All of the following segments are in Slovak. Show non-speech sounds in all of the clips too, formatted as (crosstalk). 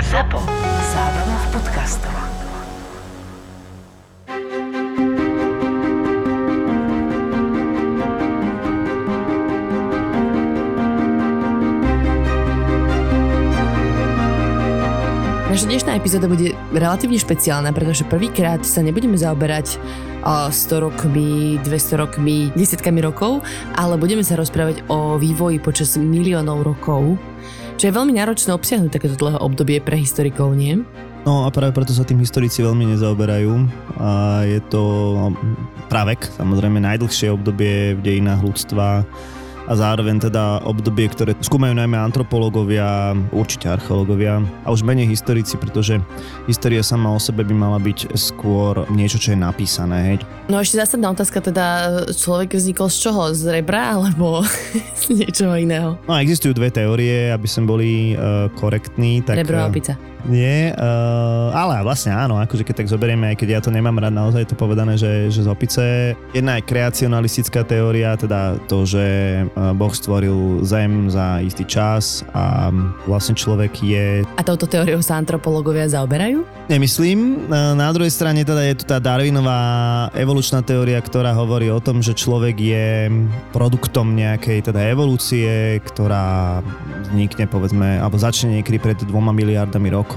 ZAPO. Zábrná v podcastov. Naša dnešná epizóda bude relatívne špeciálna, pretože prvýkrát sa nebudeme zaoberať o 100 rokmi, 200 rokmi, desiatkami rokov, ale budeme sa rozprávať o vývoji počas miliónov rokov, čo je veľmi náročné obsiahnuť takéto dlhé obdobie pre historikov, nie? No a práve preto sa tým historici veľmi nezaoberajú. A je to no, pravek, samozrejme najdlhšie obdobie v dejinách ľudstva a zároveň teda obdobie, ktoré skúmajú najmä antropológovia, určite archeológovia a už menej historici, pretože história sama o sebe by mala byť skôr niečo, čo je napísané. Hej. No ešte zásadná otázka teda, človek vznikol z čoho? Z rebra alebo (laughs) z niečoho iného? No existujú dve teórie, aby sme boli uh, korektní. Tak, Rebro a uh, opica. Nie, uh, ale vlastne áno, akože keď tak zoberieme, aj keď ja to nemám rád, naozaj je to povedané, že, že z opice. Jedna je kreacionalistická teória, teda to, že uh, Boh stvoril zem za istý čas a vlastne človek je... A touto teóriou sa antropológovia zaoberajú? Nemyslím. Uh, Na druhej strane teda je tu tá Darwinová evolučná teória, ktorá hovorí o tom, že človek je produktom nejakej teda evolúcie, ktorá vznikne povedzme, alebo začne niekedy pred dvoma miliardami rokov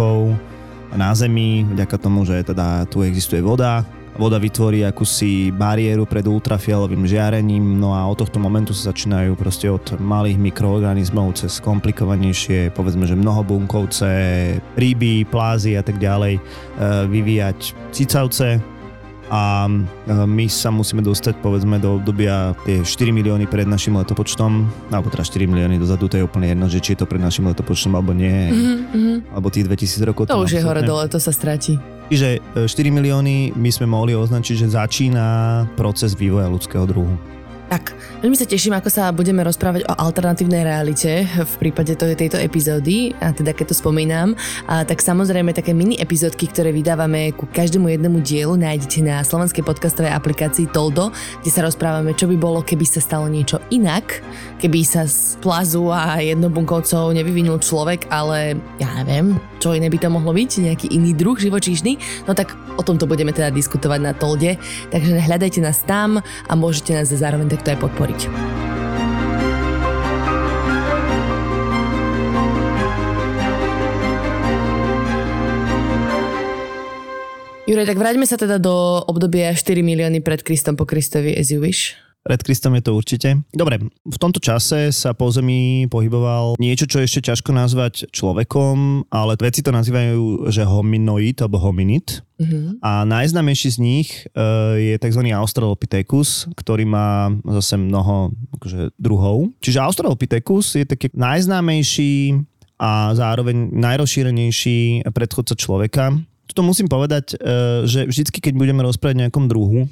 na Zemi, vďaka tomu, že teda tu existuje voda. Voda vytvorí akúsi bariéru pred ultrafialovým žiarením, no a od tohto momentu sa začínajú proste od malých mikroorganizmov cez komplikovanejšie, povedzme, že mnohobunkovce, ryby, plázy a tak ďalej, e, vyvíjať cicavce, a e, my sa musíme dostať povedzme do obdobia tie 4 milióny pred našim letopočtom, alebo teda 4 milióny dozadu, to je úplne jedno, že či je to pred našim letopočtom alebo nie, Mm-hmm. alebo tých 2000 rokov. To už je hore dole, to sa stratí. Čiže e, 4 milióny by sme mohli označiť, že začína proces vývoja ľudského druhu. Tak, veľmi sa teším, ako sa budeme rozprávať o alternatívnej realite v prípade to, tejto epizódy, a teda keď to spomínam, a tak samozrejme také mini epizódky, ktoré vydávame ku každému jednému dielu, nájdete na slovenskej podcastovej aplikácii Toldo, kde sa rozprávame, čo by bolo, keby sa stalo niečo inak, keby sa z plazu a jednobunkovcov nevyvinul človek, ale ja neviem, čo iné by to mohlo byť, nejaký iný druh živočíšny, no tak o tomto budeme teda diskutovať na Tolde, takže hľadajte nás tam a môžete nás zároveň takto aj podporiť. Juraj, tak vráťme sa teda do obdobia 4 milióny pred Kristom po Kristovi as you wish. Pred Kristom je to určite. Dobre, v tomto čase sa po Zemi pohyboval niečo, čo ešte ťažko nazvať človekom, ale vedci to nazývajú, že hominoid alebo hominid. Mhm. A najznámejší z nich e, je tzv. Australopithecus, ktorý má zase mnoho akože, druhov. Čiže Australopithecus je taký najznámejší a zároveň najrozšírenejší predchodca človeka. Tuto musím povedať, e, že vždycky, keď budeme rozprávať o nejakom druhu,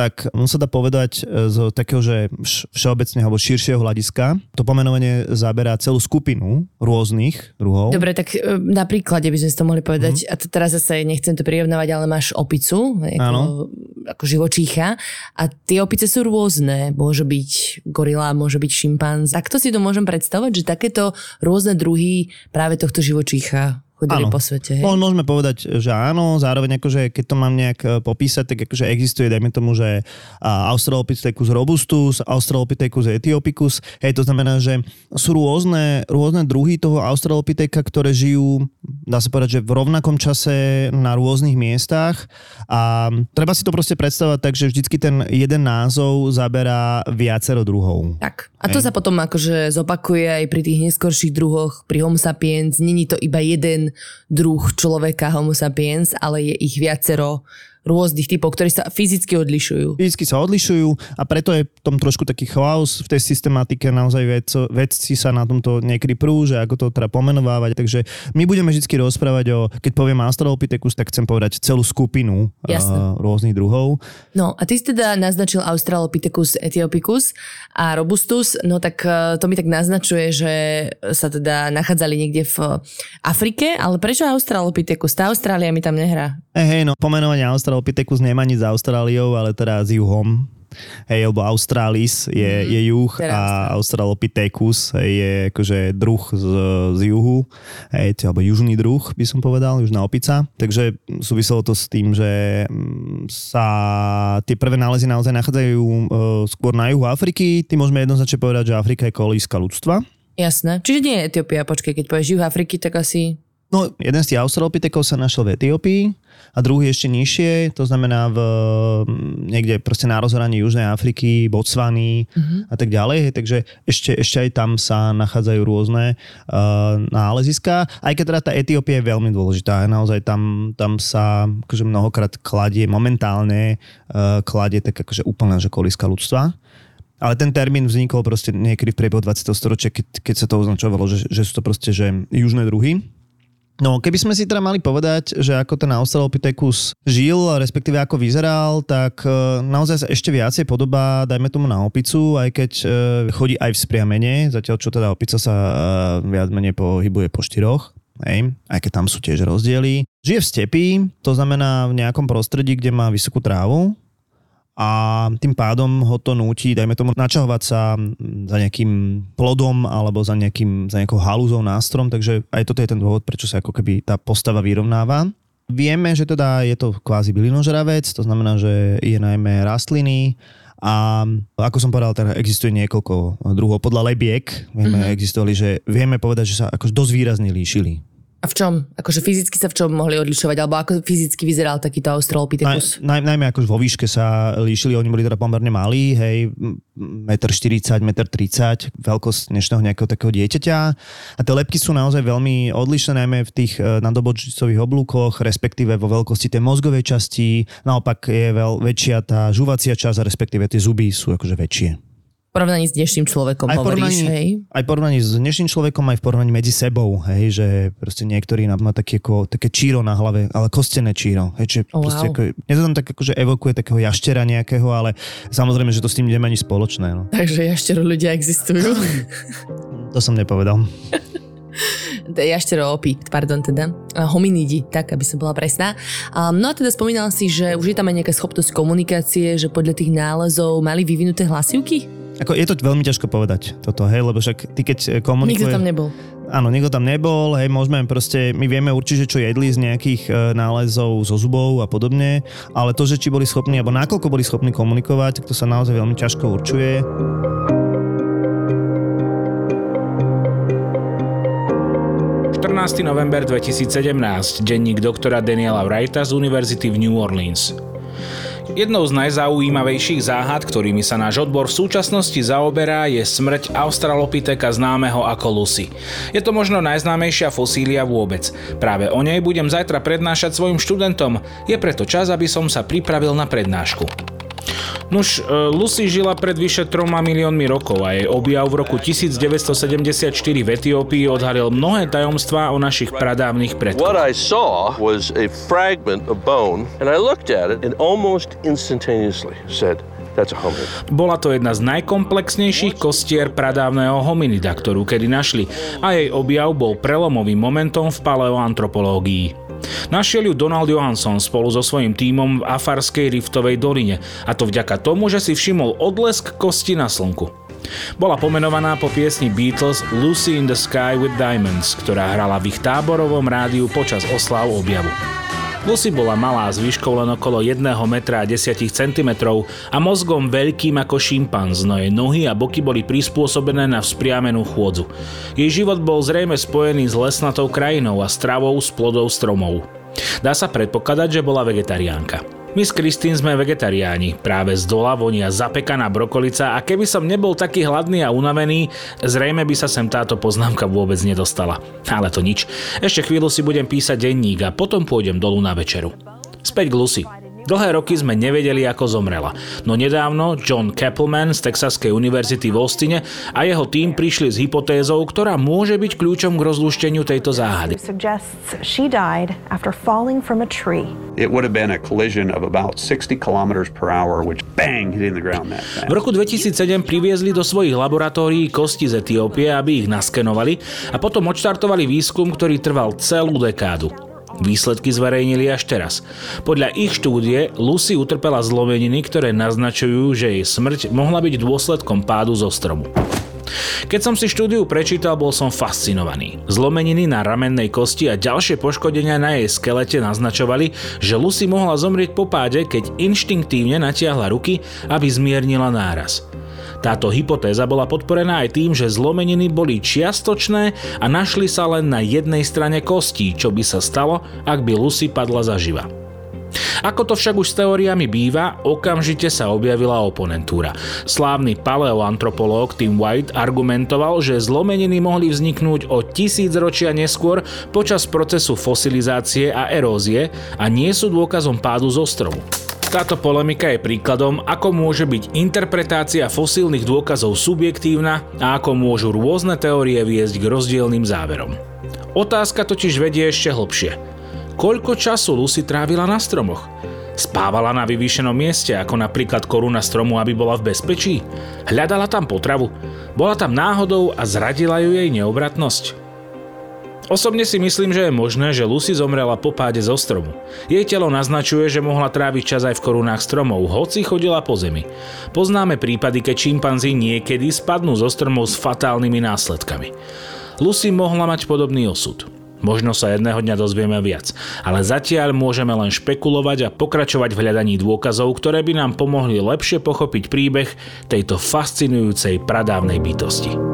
tak on sa dá povedať e, z takého, že vš- všeobecného alebo širšieho hľadiska. To pomenovanie zaberá celú skupinu rôznych druhov. Dobre, tak e, na príklade by sme si to mohli povedať, a to teraz zase nechcem to prirovnávať, ale máš opicu, ako, ako živočícha a tie opice sú rôzne. Môže byť gorila, môže byť šimpanz. Takto si to môžem predstavať, že takéto rôzne druhy práve tohto živočícha chodili Áno. po svete. Hej? Môžeme povedať, že áno, zároveň akože keď to mám nejak e, popísať, tak akože existuje, dajme tomu, že Australopithecus robustus, Australopithecus etiopicus, hej, to znamená, že sú rôzne, rôzne druhy toho Australopitheka, ktoré žijú, dá sa povedať, že v rovnakom čase na rôznych miestach a treba si to proste predstavať tak, že vždycky ten jeden názov zaberá viacero druhov. Tak. A to Hej. sa potom akože zopakuje aj pri tých neskorších druhoch, pri Homo sapiens. Není to iba jeden druh človeka Homo sapiens, ale je ich viacero rôznych typov, ktorí sa fyzicky odlišujú. Fyzicky sa odlišujú a preto je tom trošku taký chaos v tej systematike, naozaj vedco, vedci sa na tomto niekedy prú, že ako to teda pomenovávať, takže my budeme vždy rozprávať o, keď poviem Australopithecus, tak chcem povedať celú skupinu Jasné. uh, rôznych druhov. No a ty si teda naznačil Australopithecus etiopicus a robustus, no tak eh, to mi tak naznačuje, že sa teda nachádzali niekde v Afrike, ale prečo Australopithecus? Tá Austrália mi tam nehrá. E, hej, no pomenovanie Australopithecus nemá nič s Austráliou, ale teda s juhom hej, lebo Australis je, Mhm. je juh Teda a Australopithecus hej, je akože druh z, z juhu, hej, či- alebo južný druh by som povedal, južná opica. Takže súviselo to s tým, že mm, sa tie prvé nálezy naozaj nachádzajú e, skôr na juhu Afriky. Ty môžeme jednoznačne povedať, že Afrika je kolíska ľudstva. Jasné. Čiže nie je Etiópia, počkej, keď povieš juh Afriky, tak asi... No, jeden z tých Australopithekov sa našiel v Etiópii a druhý ešte nižšie, to znamená v, niekde proste na rozhraní Južnej Afriky, Botswany uh-huh. a tak ďalej. Hej, Takže ešte, ešte aj tam sa nachádzajú rôzne uh, náleziska. Aj keď teda tá Etiópia je veľmi dôležitá. Naozaj tam, tam sa akože mnohokrát kladie, momentálne uh, kladie tak akože úplne že kolíska ľudstva. Ale ten termín vznikol proste niekedy v priebehu 20. storočia, keď, keď sa to označovalo, že, že sú to proste že južné druhy. No, keby sme si teda mali povedať, že ako ten Australopithecus žil, respektíve ako vyzeral, tak e, naozaj sa ešte viacej podobá, dajme tomu na opicu, aj keď e, chodí aj v spriamene, zatiaľ čo teda opica sa e, viac menej pohybuje po štyroch. Hej, aj keď tam sú tiež rozdiely. Žije v stepi, to znamená v nejakom prostredí, kde má vysokú trávu, a tým pádom ho to núti, dajme tomu, načahovať sa za nejakým plodom alebo za, nejakým, za nejakou halúzou nástrom, takže aj toto je ten dôvod, prečo sa ako keby tá postava vyrovnáva. Vieme, že teda je to kvázi bylinožravec, to znamená, že je najmä rastliny a ako som povedal, teda existuje niekoľko druhov. Podľa lebiek vieme, mm-hmm. existovali, že vieme povedať, že sa akož dosť výrazne líšili. A v čom? Akože fyzicky sa v čom mohli odlišovať? Alebo ako fyzicky vyzeral takýto Australopithecus? Naj, naj, najmä akož vo výške sa líšili, oni boli teda pomerne malí, hej, 1,40 m, 1,30 m, veľkosť dnešného nejakého takého dieťaťa. A tie lepky sú naozaj veľmi odlišné, najmä v tých e, nadobočicových oblúkoch, respektíve vo veľkosti tej mozgovej časti. Naopak je veľ, väčšia tá žuvacia časť, respektíve tie zuby sú akože väčšie. Porovnaní s dnešným človekom Aj hovoríš, hej? Aj porovnaní s dnešným človekom, aj v porovnaní medzi sebou, hej, že proste niektorý má, také, ako, také číro na hlave, ale kostené číro. Hej, čiže Oh, proste wow. ako, mne to tam tak akože evokuje takého jaštera nejakého, ale samozrejme, že to s tým nemá nič spoločné. No. Takže jaštero ľudia existujú. To som nepovedal. (laughs) jaštero opí, pardon teda. Hominidi, tak, aby som bola presná. A, no a teda spomínal si, že už je tam aj nejaká schopnosť komunikácie, že podľa tých nálezov mali vyvinuté hlasivky? Ako, je to veľmi ťažko povedať toto, hej, lebo však ty keď eh, komunikuješ... Nikto tam nebol. Áno, nikto tam nebol, hej, môžeme proste, my vieme určite, čo jedli z nejakých e, nálezov zo zubov a podobne, ale to, že či boli schopní, alebo nakoľko boli schopní komunikovať, tak to sa naozaj veľmi ťažko určuje. 14. november 2017, denník doktora Daniela Wrighta z Univerzity v New Orleans. Jednou z najzaujímavejších záhad, ktorými sa náš odbor v súčasnosti zaoberá, je smrť Australopitheka známeho ako Lucy. Je to možno najznámejšia fosília vôbec. Práve o nej budem zajtra prednášať svojim študentom. Je preto čas, aby som sa pripravil na prednášku. Nuž, e, Lucy žila pred vyše 3 miliónmi rokov a jej objav v roku 1974 v Etiópii odhalil mnohé tajomstvá o našich pradávnych predkoch. What I saw was a fragment of bone, and I looked at it and almost instantaneously said. Bola to jedna z najkomplexnejších kostier pradávneho hominida, ktorú kedy našli a jej objav bol prelomovým momentom v paleoantropológii. Našiel ju Donald Johansson spolu so svojím tímom v Afarskej riftovej doline a to vďaka tomu, že si všimol odlesk kosti na slnku. Bola pomenovaná po piesni Beatles Lucy in the Sky with Diamonds, ktorá hrala v ich táborovom rádiu počas oslav objavu. Lucy bola malá s výškou len okolo 1 metra a 10 cm a mozgom veľkým ako šimpanz, no jej nohy a boky boli prispôsobené na vzpriamenú chôdzu. Jej život bol zrejme spojený s lesnatou krajinou a stravou z plodov stromov. Dá sa predpokladať, že bola vegetariánka. My s Kristín sme vegetariáni, práve z dola vonia zapekaná brokolica a keby som nebol taký hladný a unavený, zrejme by sa sem táto poznámka vôbec nedostala. Ale to nič. Ešte chvíľu si budem písať denník a potom pôjdem dolu na večeru. Späť k Lucy. Dlhé roky sme nevedeli, ako zomrela. No nedávno John Kappelman z Texaskej univerzity v Austine a jeho tým prišli s hypotézou, ktorá môže byť kľúčom k rozlúšteniu tejto záhady. suggests she died after falling from a tree. It would have been a collision of about 60 kilometers per hour, which bang hitting the ground that fast. V roku 2007 priviezli do svojich laboratórií kosti z Etiópie, aby ich naskenovali a potom odštartovali výskum, ktorý trval celú dekádu. Výsledky zverejnili až teraz. Podľa ich štúdie Lucy utrpela zlomeniny, ktoré naznačujú, že jej smrť mohla byť dôsledkom pádu zo stromu. Keď som si štúdiu prečítal, bol som fascinovaný. Zlomeniny na ramennej kosti a ďalšie poškodenia na jej skelete naznačovali, že Lucy mohla zomrieť po páde, keď inštinktívne natiahla ruky, aby zmiernila náraz. Táto hypotéza bola podporená aj tým, že zlomeniny boli čiastočné a našli sa len na jednej strane kostí, čo by sa stalo, ak by Lucy padla zaživa. Ako to však už s teóriami býva, okamžite sa objavila oponentúra. Slávny paleoantropológ Tim White argumentoval, že zlomeniny mohli vzniknúť o tisíc ročia neskôr počas procesu fosilizácie a erózie a nie sú dôkazom pádu zo stromu. Táto polemika je príkladom, ako môže byť interpretácia fosílnych dôkazov subjektívna a ako môžu rôzne teórie viesť k rozdielným záverom. Otázka totiž vedie ešte hlbšie. Koľko času Lucy trávila na stromoch? Spávala na vyvýšenom mieste, ako napríklad koruna stromu, aby bola v bezpečí? Hľadala tam potravu? Bola tam náhodou a zradila ju jej neobratnosť? Osobne si myslím, že je možné, že Lucy zomrela po páde zo stromu. Jej telo naznačuje, že mohla tráviť čas aj v korunách stromov, hoci chodila po zemi. Poznáme prípady, keď čimpanzi niekedy spadnú zo stromov s fatálnymi následkami. Lucy mohla mať podobný osud. Možno sa jedného dňa dozvieme viac, ale zatiaľ môžeme len špekulovať a pokračovať v hľadaní dôkazov, ktoré by nám pomohli lepšie pochopiť príbeh tejto fascinujúcej pradávnej bytosti.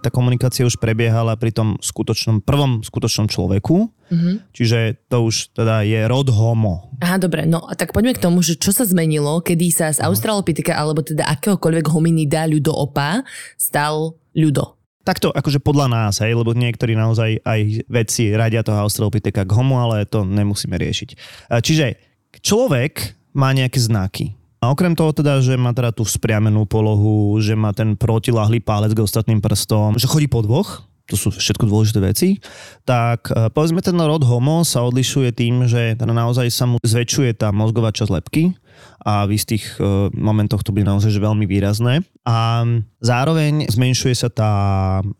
Tá komunikácia už prebiehala pri tom skutočnom, prvom skutočnom človeku, mm-hmm. čiže to už teda je rod homo. Aha, dobre, no a tak poďme k tomu, že čo sa zmenilo, kedy sa z Australopitika alebo teda akéhokoľvek hominida ľudoopa stal ľudo. Takto akože podľa nás, hej, lebo niektorí naozaj aj vedci radia toho Australopitheka k homo, ale to nemusíme riešiť. Čiže človek má nejaké znaky. A okrem toho teda, že má teda tú vzpriamenú polohu, že má ten protilahlý pálec k ostatným prstom, že chodí po dvoch, to sú všetko dôležité veci, tak e, povedzme ten rod homo sa odlišuje tým, že teda naozaj sa mu zväčšuje tá mozgová časť lepky, a v istých uh, momentoch to bude naozaj že veľmi výrazné. A zároveň zmenšuje sa tá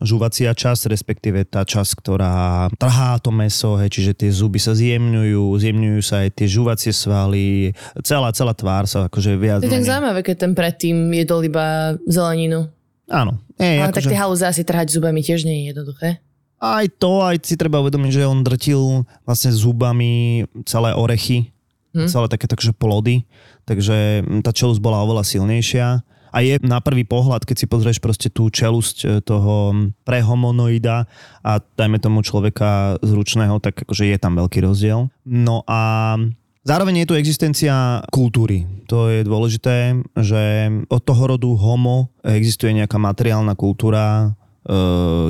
žuvacia časť, respektíve tá časť, ktorá trhá to meso, hej, čiže tie zuby sa zjemňujú, zjemňujú sa aj tie žuvacie svaly, celá, celá tvár sa akože viac... To je tak zaujímavé, keď ten predtým jedol iba zeleninu. Áno. Ej, Ale akože... tak tie halúze asi trhať zubami tiež nie je jednoduché. Aj to, aj si treba uvedomiť, že on drtil vlastne zubami celé orechy, hmm. celé také takže plody, takže tá čelosť bola oveľa silnejšia. A je na prvý pohľad, keď si pozrieš proste tú čelusť e, toho prehomonoida a dajme tomu človeka zručného, tak akože je tam veľký rozdiel. No a Zároveň je tu existencia kultúry. To je dôležité, že od toho rodu homo existuje nejaká materiálna kultúra, e,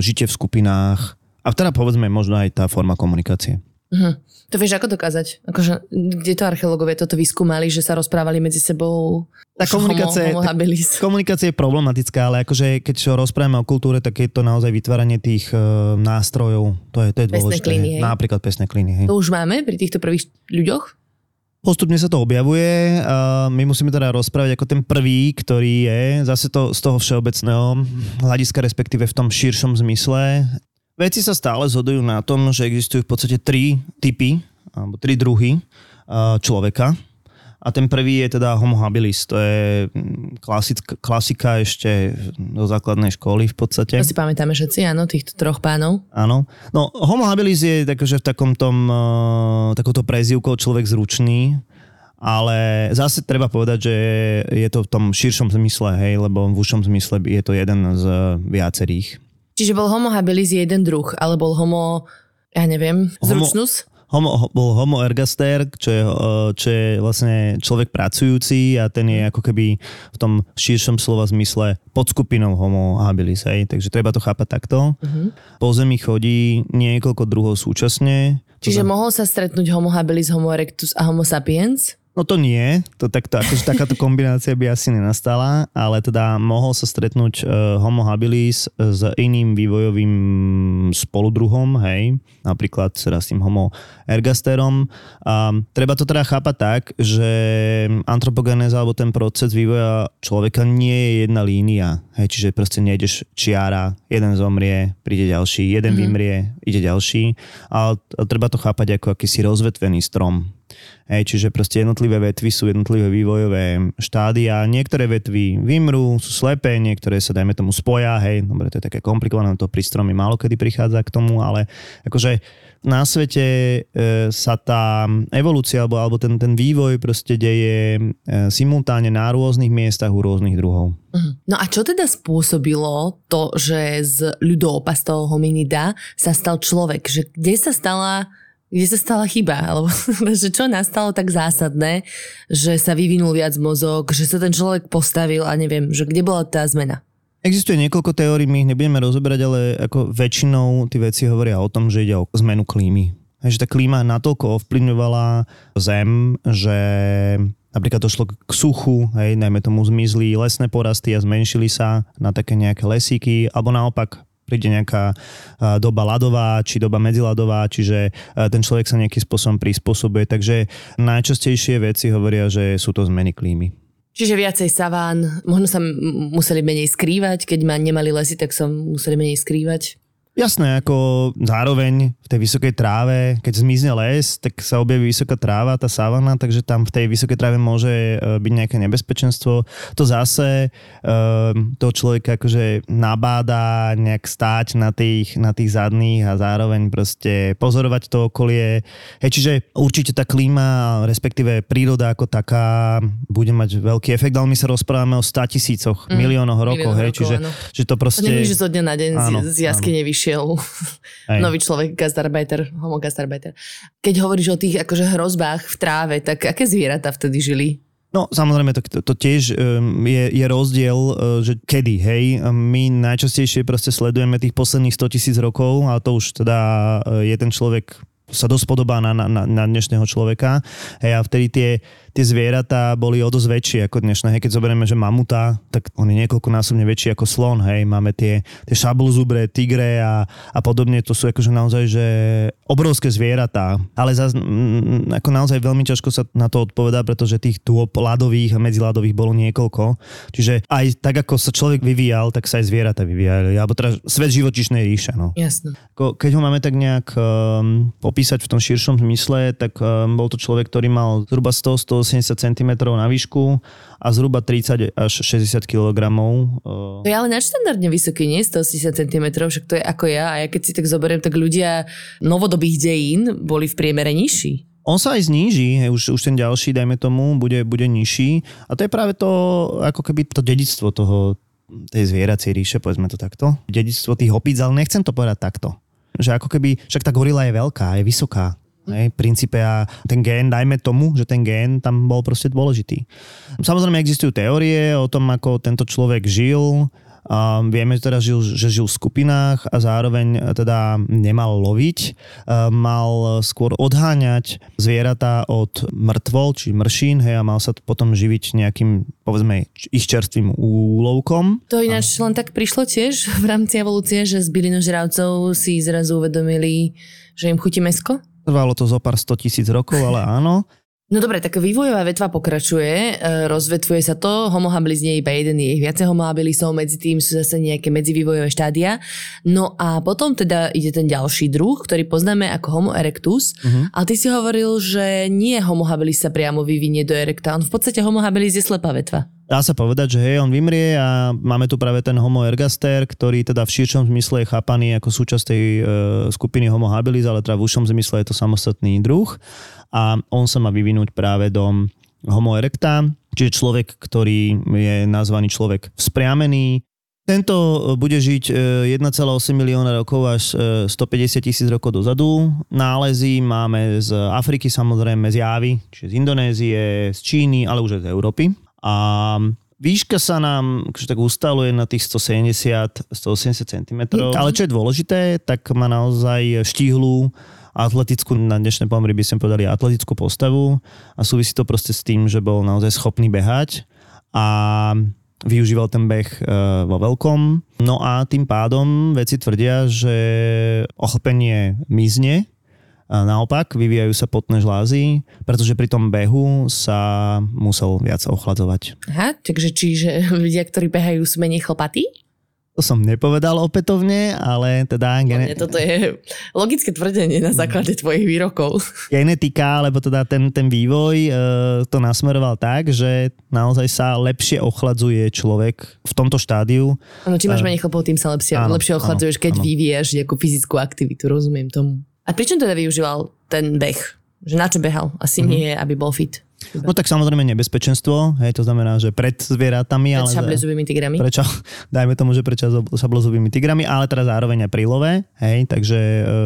žitie v skupinách a teda povedzme možno aj tá forma komunikácie. Uh-huh. To vieš ako dokázať? Akože, kde to archeológovia toto vyskúmali, že sa rozprávali medzi sebou tá komunikácia, homo, homo tá (laughs) komunikácia je problematická, ale akože keď čo rozprávame o kultúre, tak je to naozaj vytváranie tých uh, nástrojov. To je, to je dôležité. Klíny, hej. Napríklad pesné klíny. Hej. To už máme pri týchto prvých ľuďoch? Postupne sa to objavuje. Uh, my musíme teda rozprávať ako ten prvý, ktorý je zase to z toho všeobecného hľadiska, respektíve v tom širšom zmysle. Veci sa stále zhodujú na tom, že existujú v podstate tri typy, alebo tri druhy človeka. A ten prvý je teda homo habilis, to je mm, klasická, klasika ešte do základnej školy v podstate. To si pamätáme všetci, áno, týchto troch pánov. Áno. No, homo habilis je takže v takom tom, uh, takouto prezývkou človek zručný, ale zase treba povedať, že je to v tom širšom zmysle, hej, lebo v užšom zmysle je to jeden z viacerých. Čiže bol homo habilis jeden druh, ale bol homo, ja neviem, zručnus? Homo, bol homo ergaster, čo je, čo je vlastne človek pracujúci a ten je ako keby v tom širšom slova zmysle pod skupinou homo habilis, hej? takže treba to chápať takto. Uh-huh. Po zemi chodí niekoľko druhov súčasne. Čiže to... mohol sa stretnúť homo habilis, homo erectus a homo sapiens? No to nie, to takto, akože takáto kombinácia by asi nenastala, ale teda mohol sa stretnúť uh, homo habilis s iným vývojovým spoludruhom, hej, napríklad teda s tým homo ergasterom. A treba to teda chápať tak, že antropogenéza alebo ten proces vývoja človeka nie je jedna línia, hej, čiže proste nejdeš čiara, jeden zomrie, príde ďalší, jeden mm-hmm. vymrie, ide ďalší, ale treba to chápať ako akýsi rozvetvený strom. Hej, čiže proste jednotlivé vetvy sú jednotlivé vývojové štádia. Niektoré vetvy vymrú, sú slepé, niektoré sa dajme tomu spoja, hej, dobre, to je také komplikované, to pri stromy málo kedy prichádza k tomu, ale akože na svete e, sa tá evolúcia alebo, alebo ten, ten vývoj proste deje e, simultáne na rôznych miestach u rôznych druhov. Uh-huh. No a čo teda spôsobilo to, že z ľudópa, z toho hominida sa stal človek? Že kde sa stala kde sa stala chyba, alebo (laughs) že čo nastalo tak zásadné, že sa vyvinul viac mozog, že sa ten človek postavil a neviem, že kde bola tá zmena? Existuje niekoľko teórií, my ich nebudeme rozoberať, ale ako väčšinou tí veci hovoria o tom, že ide o zmenu klímy. Že tá klíma natoľko ovplyvňovala Zem, že napríklad došlo k suchu, hej, najmä tomu zmizli lesné porasty a zmenšili sa na také nejaké lesíky, alebo naopak príde nejaká doba ľadová či doba medziladová, čiže ten človek sa nejakým spôsobom prispôsobuje. Takže najčastejšie veci hovoria, že sú to zmeny klímy. Čiže viacej saván, možno sa museli menej skrývať, keď ma nemali lesy, tak som museli menej skrývať. Jasné, ako zároveň v tej vysokej tráve, keď zmizne les, tak sa objaví vysoká tráva, tá savana, takže tam v tej vysokej tráve môže e, byť nejaké nebezpečenstvo. To zase um, toho človeka akože nabáda nejak stáť na tých, na tých zadných a zároveň proste pozorovať to okolie. Hej, čiže určite tá klíma, respektíve príroda ako taká bude mať veľký efekt, ale my sa rozprávame o 100 tisícoch, mm, miliónoch rokov, hej, rokov, čiže že to proste... To nie, že zo dňa na deň áno, z, z jaskyne vyšiel prišiel nový človek, gastarbeiter, homo gastarbeiter. Keď hovoríš o tých akože hrozbách v tráve, tak aké zvieratá vtedy žili? No samozrejme, to, to, tiež um, je, je rozdiel, uh, že kedy, hej. My najčastejšie proste sledujeme tých posledných 100 tisíc rokov a to už teda uh, je ten človek sa dosť podobá na, na, na dnešného človeka. Hej, a vtedy tie, tie zvieratá boli o dosť väčšie ako dnešné. Hej, keď zoberieme, že mamuta, tak on je niekoľkonásobne väčší ako slon. Hej, máme tie, tie šablzubre, tigre a, a podobne. To sú akože naozaj že obrovské zvieratá. Ale zase ako naozaj veľmi ťažko sa na to odpovedá, pretože tých dôb ľadových a medziladových bolo niekoľko. Čiže aj tak, ako sa človek vyvíjal, tak sa aj zvieratá vyvíjali. Alebo teda svet živočišnej ríše. No. Jasne. Keď ho máme tak nejak um, opísať v tom širšom zmysle, tak um, bol to človek, ktorý mal zhruba 100-180 cm na výšku a zhruba 30 až 60 kg. To je ale nadštandardne vysoký, nie? 180 cm, však to je ako ja. A ja keď si tak zoberiem, tak ľudia novodobých dejín boli v priemere nižší. On sa aj zníži, už, už ten ďalší, dajme tomu, bude, bude nižší. A to je práve to, ako keby to dedictvo toho, tej zvieracej ríše, povedzme to takto. Dedictvo tých opíc, ale nechcem to povedať takto. Že ako keby, však tá gorila je veľká, je vysoká. Hej, v princípe a ten gén, dajme tomu, že ten gén tam bol proste dôležitý. Samozrejme existujú teórie o tom, ako tento človek žil, a vieme teda, žil, že žil v skupinách a zároveň teda nemal loviť, mal skôr odháňať zvieratá od mŕtvol, či mršín, hej, a mal sa potom živiť nejakým, povedzme, ich čerstvým úlovkom. To ináč len tak prišlo tiež v rámci evolúcie, že z bylinožravcov si zrazu uvedomili, že im chutí mesko? Trvalo to zo pár 100 tisíc rokov, ale (laughs) áno. No dobre, tak vývojová vetva pokračuje, e, rozvetvuje sa to, homo habilis nie je iba jeden, je ich viacej homo habilisov, medzi tým sú zase nejaké medzivývojové štádia. No a potom teda ide ten ďalší druh, ktorý poznáme ako homo erectus. Uh-huh. A ty si hovoril, že nie homo habilis sa priamo vyvinie do erecta, on v podstate homo habilis je slepá vetva. Dá sa povedať, že hej, on vymrie a máme tu práve ten homo ergaster, ktorý teda v širšom zmysle je chápaný ako súčasť tej e, skupiny homo habilis, ale teda v užšom zmysle je to samostatný druh a on sa má vyvinúť práve do homo erecta, čiže človek, ktorý je nazvaný človek vzpriamený. Tento bude žiť 1,8 e, milióna rokov až 150 e, tisíc rokov dozadu. Nálezy máme z Afriky samozrejme, z Javy, čiže z Indonézie, z Číny, ale už aj z Európy. A výška sa nám akože tak ustaluje na tých 170-180 cm. Ale čo je dôležité, tak má naozaj štíhlu atletickú, na dnešné pomery by sme povedali atletickú postavu a súvisí to proste s tým, že bol naozaj schopný behať a využíval ten beh e, vo veľkom. No a tým pádom veci tvrdia, že ochlpenie mizne, a naopak, vyvíjajú sa potné žlázy, pretože pri tom behu sa musel viac ochladzovať. Aha, takže čiže ľudia, ktorí behajú, sú menej chlpatí? To som nepovedal opätovne, ale teda... Gene... Toto je logické tvrdenie na základe tvojich výrokov. Genetika, alebo teda ten, ten vývoj e, to nasmeroval tak, že naozaj sa lepšie ochladzuje človek v tomto štádiu. Áno, čím máš e, menej chlpov, tým sa lepšie, áno, lepšie ochladzuješ, keď áno. vyvíjaš nejakú fyzickú aktivitu, rozumiem tomu. A prečo teda využíval ten beh? Že na čo behal? Asi mm-hmm. nie, aby bol fit. No tak samozrejme nebezpečenstvo, hej, to znamená, že pred zvieratami. Pred ale, šablezubými tigrami. Prečo, (laughs) dajme tomu, že pred šablezubými tigrami, ale teda zároveň aj prílové, hej, takže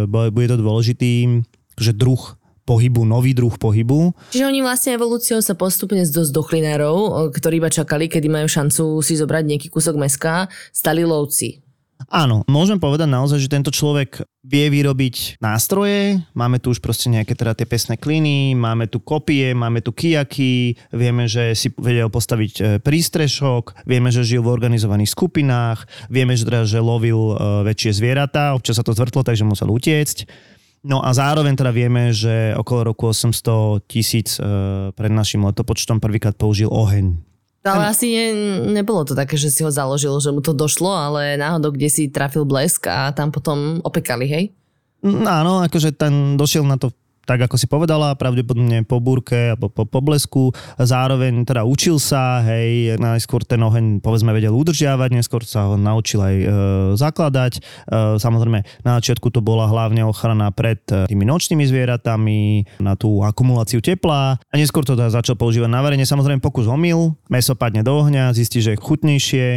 e, bude to dôležitý že druh pohybu, nový druh pohybu. Čiže oni vlastne evolúciou sa postupne z dosť dochlinárov, ktorí iba čakali, kedy majú šancu si zobrať nejaký kúsok meska, stali lovci. Áno, môžem povedať naozaj, že tento človek vie vyrobiť nástroje, máme tu už proste nejaké teda tie pesné kliny, máme tu kopie, máme tu kijaky, vieme, že si vedel postaviť e, prístrešok, vieme, že žil v organizovaných skupinách, vieme, že, teda, že lovil e, väčšie zvieratá, občas sa to zvrtlo, takže musel utiecť. No a zároveň teda vieme, že okolo roku 800 tisíc e, pred našim letopočtom prvýkrát použil oheň ale asi ne, nebolo to také, že si ho založil, že mu to došlo, ale náhodou, kde si trafil blesk a tam potom opekali, hej? Mm, áno, akože ten došiel na to tak ako si povedala, pravdepodobne po búrke alebo po, po blesku. Zároveň teda učil sa, hej, najskôr ten oheň povedzme vedel udržiavať, neskôr sa ho naučil aj e, zakladať. E, samozrejme, na začiatku to bola hlavne ochrana pred e, tými nočnými zvieratami, na tú akumuláciu tepla a neskôr to teda začal používať na varenie. Samozrejme, pokus omyl, meso padne do ohňa, zistí, že je chutnejšie,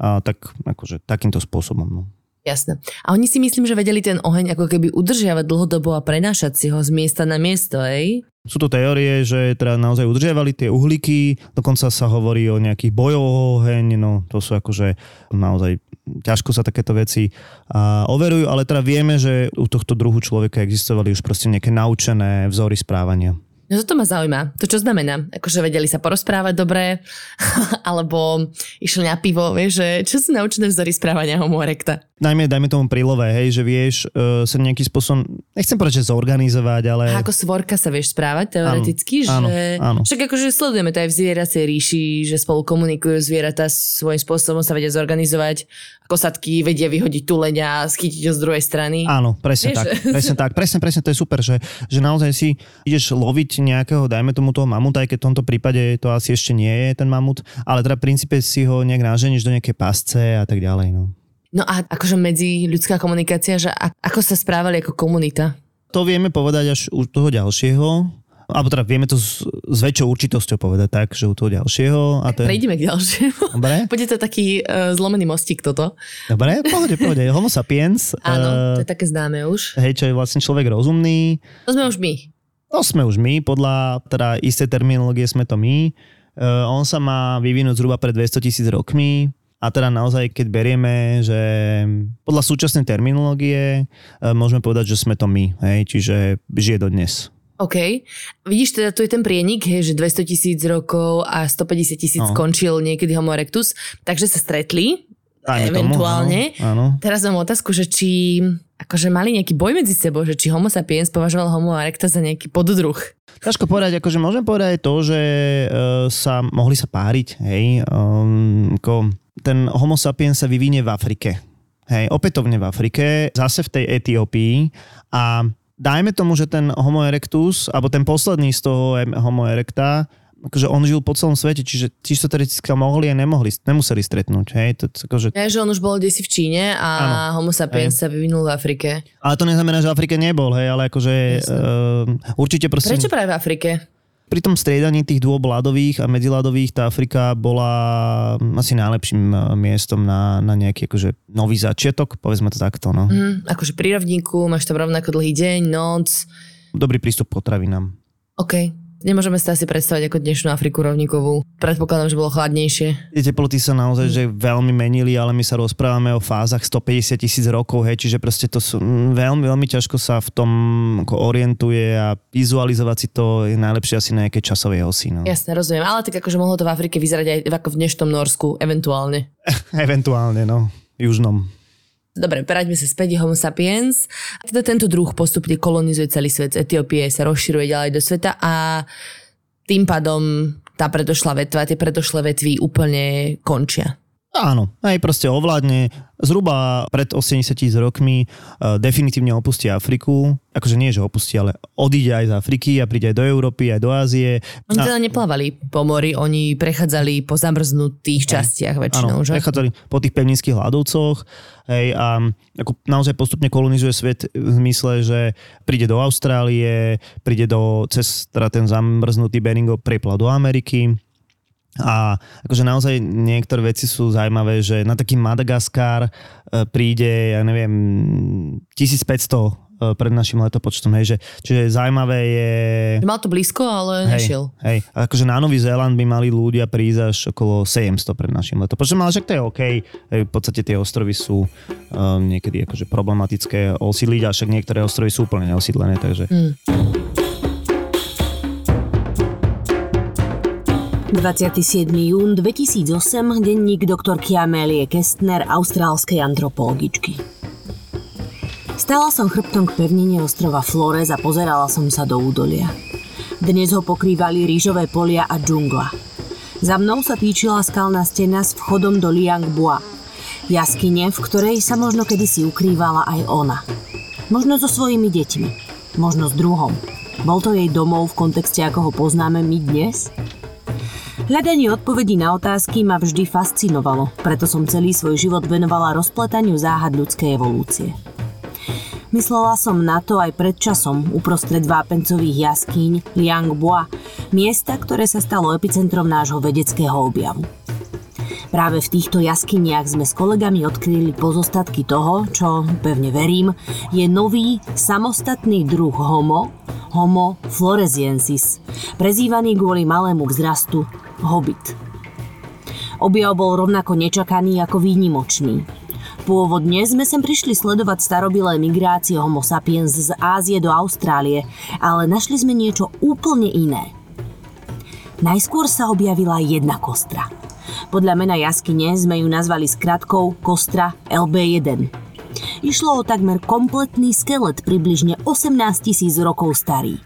a tak akože takýmto spôsobom. No. Jasné. A oni si myslím, že vedeli ten oheň ako keby udržiavať dlhodobo a prenášať si ho z miesta na miesto, ej? Sú to teórie, že teda naozaj udržiavali tie uhlíky, dokonca sa hovorí o nejakých bojov oheň, no to sú akože naozaj ťažko sa takéto veci a, overujú, ale teda vieme, že u tohto druhu človeka existovali už proste nejaké naučené vzory správania. No toto ma zaujíma. To čo znamená? Akože vedeli sa porozprávať dobre, (laughs) alebo išli na pivo, vieš, že čo sú naučené vzory správania homo erecta? Najmä, dajme tomu prílové, hej, že vieš uh, sa nejakým spôsobom, nechcem povedať, že zorganizovať, ale... A ako svorka sa vieš správať teoreticky, áno, že... Áno, áno. Však akože sledujeme to aj v zvieracej ríši, že spolu komunikujú zvieratá svojím spôsobom sa vedia zorganizovať kosatky vedia vyhodiť tuleň a schytiť ho z druhej strany. Áno, presne Vieš, tak. (laughs) Presne tak. Presne, presne, to je super, že, že naozaj si ideš loviť nejakého, dajme tomu toho mamuta, aj keď v tomto prípade to asi ešte nie je ten mamut, ale teda v princípe si ho nejak náženiš do nejakej pasce a tak ďalej. No. No a akože medzi ľudská komunikácia, že ako sa správali ako komunita? To vieme povedať až u toho ďalšieho, alebo teda vieme to s, s väčšou určitosťou povedať tak, že u toho ďalšieho. A je... Prejdime k ďalšiemu. Dobre. (laughs) Bude to taký uh, zlomený mostík toto. Dobre, pohode, pohode. Homo sapiens. (laughs) Áno, to je také známe už. Hej, čo je vlastne človek rozumný. To sme už my. To sme už my, podľa teda isté terminológie sme to my. Uh, on sa má vyvinúť zhruba pred 200 tisíc rokmi. A teda naozaj, keď berieme, že podľa súčasnej terminológie uh, môžeme povedať, že sme to my. Hej, čiže žije do dnes. OK. Vidíš, teda tu je ten prienik, hej, že 200 tisíc rokov a 150 tisíc no. skončil niekedy Homo erectus, takže sa stretli, Dajme eventuálne. Tomu, áno, áno. Teraz mám otázku, že či akože mali nejaký boj medzi sebou, že či Homo sapiens považoval Homo erectus za nejaký poddruh. Ťažko povedať, akože môžem povedať to, že uh, sa mohli sa páriť, hej, um, ako ten Homo sapiens sa vyvinie v Afrike. Hej, opätovne v Afrike, zase v tej Etiópii a dajme tomu, že ten Homo erectus, alebo ten posledný z toho Homo erecta, akože on žil po celom svete, čiže čisto teoreticky mohli a nemohli, nemuseli stretnúť. Hej? To, akože... Ja, že on už bol desi v Číne a ano. Homo sapiens hej. sa vyvinul v Afrike. Ale to neznamená, že v Afrike nebol, hej, ale akože uh, určite prosím... Prečo práve v Afrike? Pri tom striedaní tých dôbladových a medziládových tá Afrika bola asi najlepším e, miestom na, na nejaký akože nový začiatok, povedzme to takto. No. Mm, akože pri rovníku máš tam rovnako dlhý deň, noc. Dobrý prístup k potravinám. OK. Nemôžeme si asi predstaviť ako dnešnú Afriku rovníkovú. Predpokladám, že bolo chladnejšie. Tie teploty sa naozaj že veľmi menili, ale my sa rozprávame o fázach 150 tisíc rokov, hej, čiže proste to sú veľmi, veľmi ťažko sa v tom ako orientuje a vizualizovať si to je najlepšie asi na nejakej časovej osi. No. Jasne, rozumiem. Ale tak akože mohlo to v Afrike vyzerať aj ako v dnešnom Norsku, eventuálne. (laughs) Eventuálne, no. Južnom. Dobre, vráťme sa späť Homo sapiens. Teda tento druh postupne kolonizuje celý svet. Z Etiópie sa rozširuje ďalej do sveta a tým pádom tá predošlá vetva, tie predošlé vetvy úplne končia. Áno, aj proste ovládne. Zhruba pred 80 tisíc rokmi uh, definitívne opustí Afriku. Akože nie, že opustí, ale odíde aj z Afriky a príde aj do Európy, aj do Ázie. Oni A- teda neplávali po mori, oni prechádzali po zamrznutých častiach väčšinou, Áno, že? prechádzali po tých pevninských hľadovcoch hej, a ako naozaj postupne kolonizuje svet v zmysle, že príde do Austrálie, príde do, cez teda ten zamrznutý Beringov prepla do Ameriky, a akože naozaj niektoré veci sú zaujímavé, že na taký Madagaskar e, príde, ja neviem, 1500 e, pred našim letopočtom, hej, že, čiže zaujímavé je... Mal to blízko, ale nešiel. Hej, a akože na Nový Zéland by mali ľudia prísť až okolo 700 pred našim letopočtom, ale však to je OK. Hej, v podstate tie ostrovy sú um, niekedy akože problematické osídliť, a však niektoré ostrovy sú úplne neosídlené, takže... Mm. 27. jún 2008, denník doktorky Amélie Kestner, austrálskej antropologičky. Stala som chrbtom k pevnine ostrova Flores a pozerala som sa do údolia. Dnes ho pokrývali rýžové polia a džungla. Za mnou sa týčila skalná stena s vchodom do Liangbua, jaskyne, v ktorej sa možno kedysi ukrývala aj ona. Možno so svojimi deťmi, možno s druhom. Bol to jej domov v kontexte, ako ho poznáme my dnes? Hľadanie odpovedí na otázky ma vždy fascinovalo, preto som celý svoj život venovala rozpletaniu záhad ľudskej evolúcie. Myslela som na to aj pred časom uprostred vápencových jaskýň Liangbua, miesta, ktoré sa stalo epicentrom nášho vedeckého objavu. Práve v týchto jaskyniach sme s kolegami odkryli pozostatky toho, čo, pevne verím, je nový, samostatný druh homo, homo floresiensis, prezývaný kvôli malému vzrastu Hobbit. Objav bol rovnako nečakaný ako výnimočný. Pôvodne sme sem prišli sledovať starobilé migrácie homo sapiens z Ázie do Austrálie, ale našli sme niečo úplne iné. Najskôr sa objavila jedna kostra. Podľa mena jaskyne sme ju nazvali skratkou kostra LB1. Išlo o takmer kompletný skelet približne 18 tisíc rokov starý.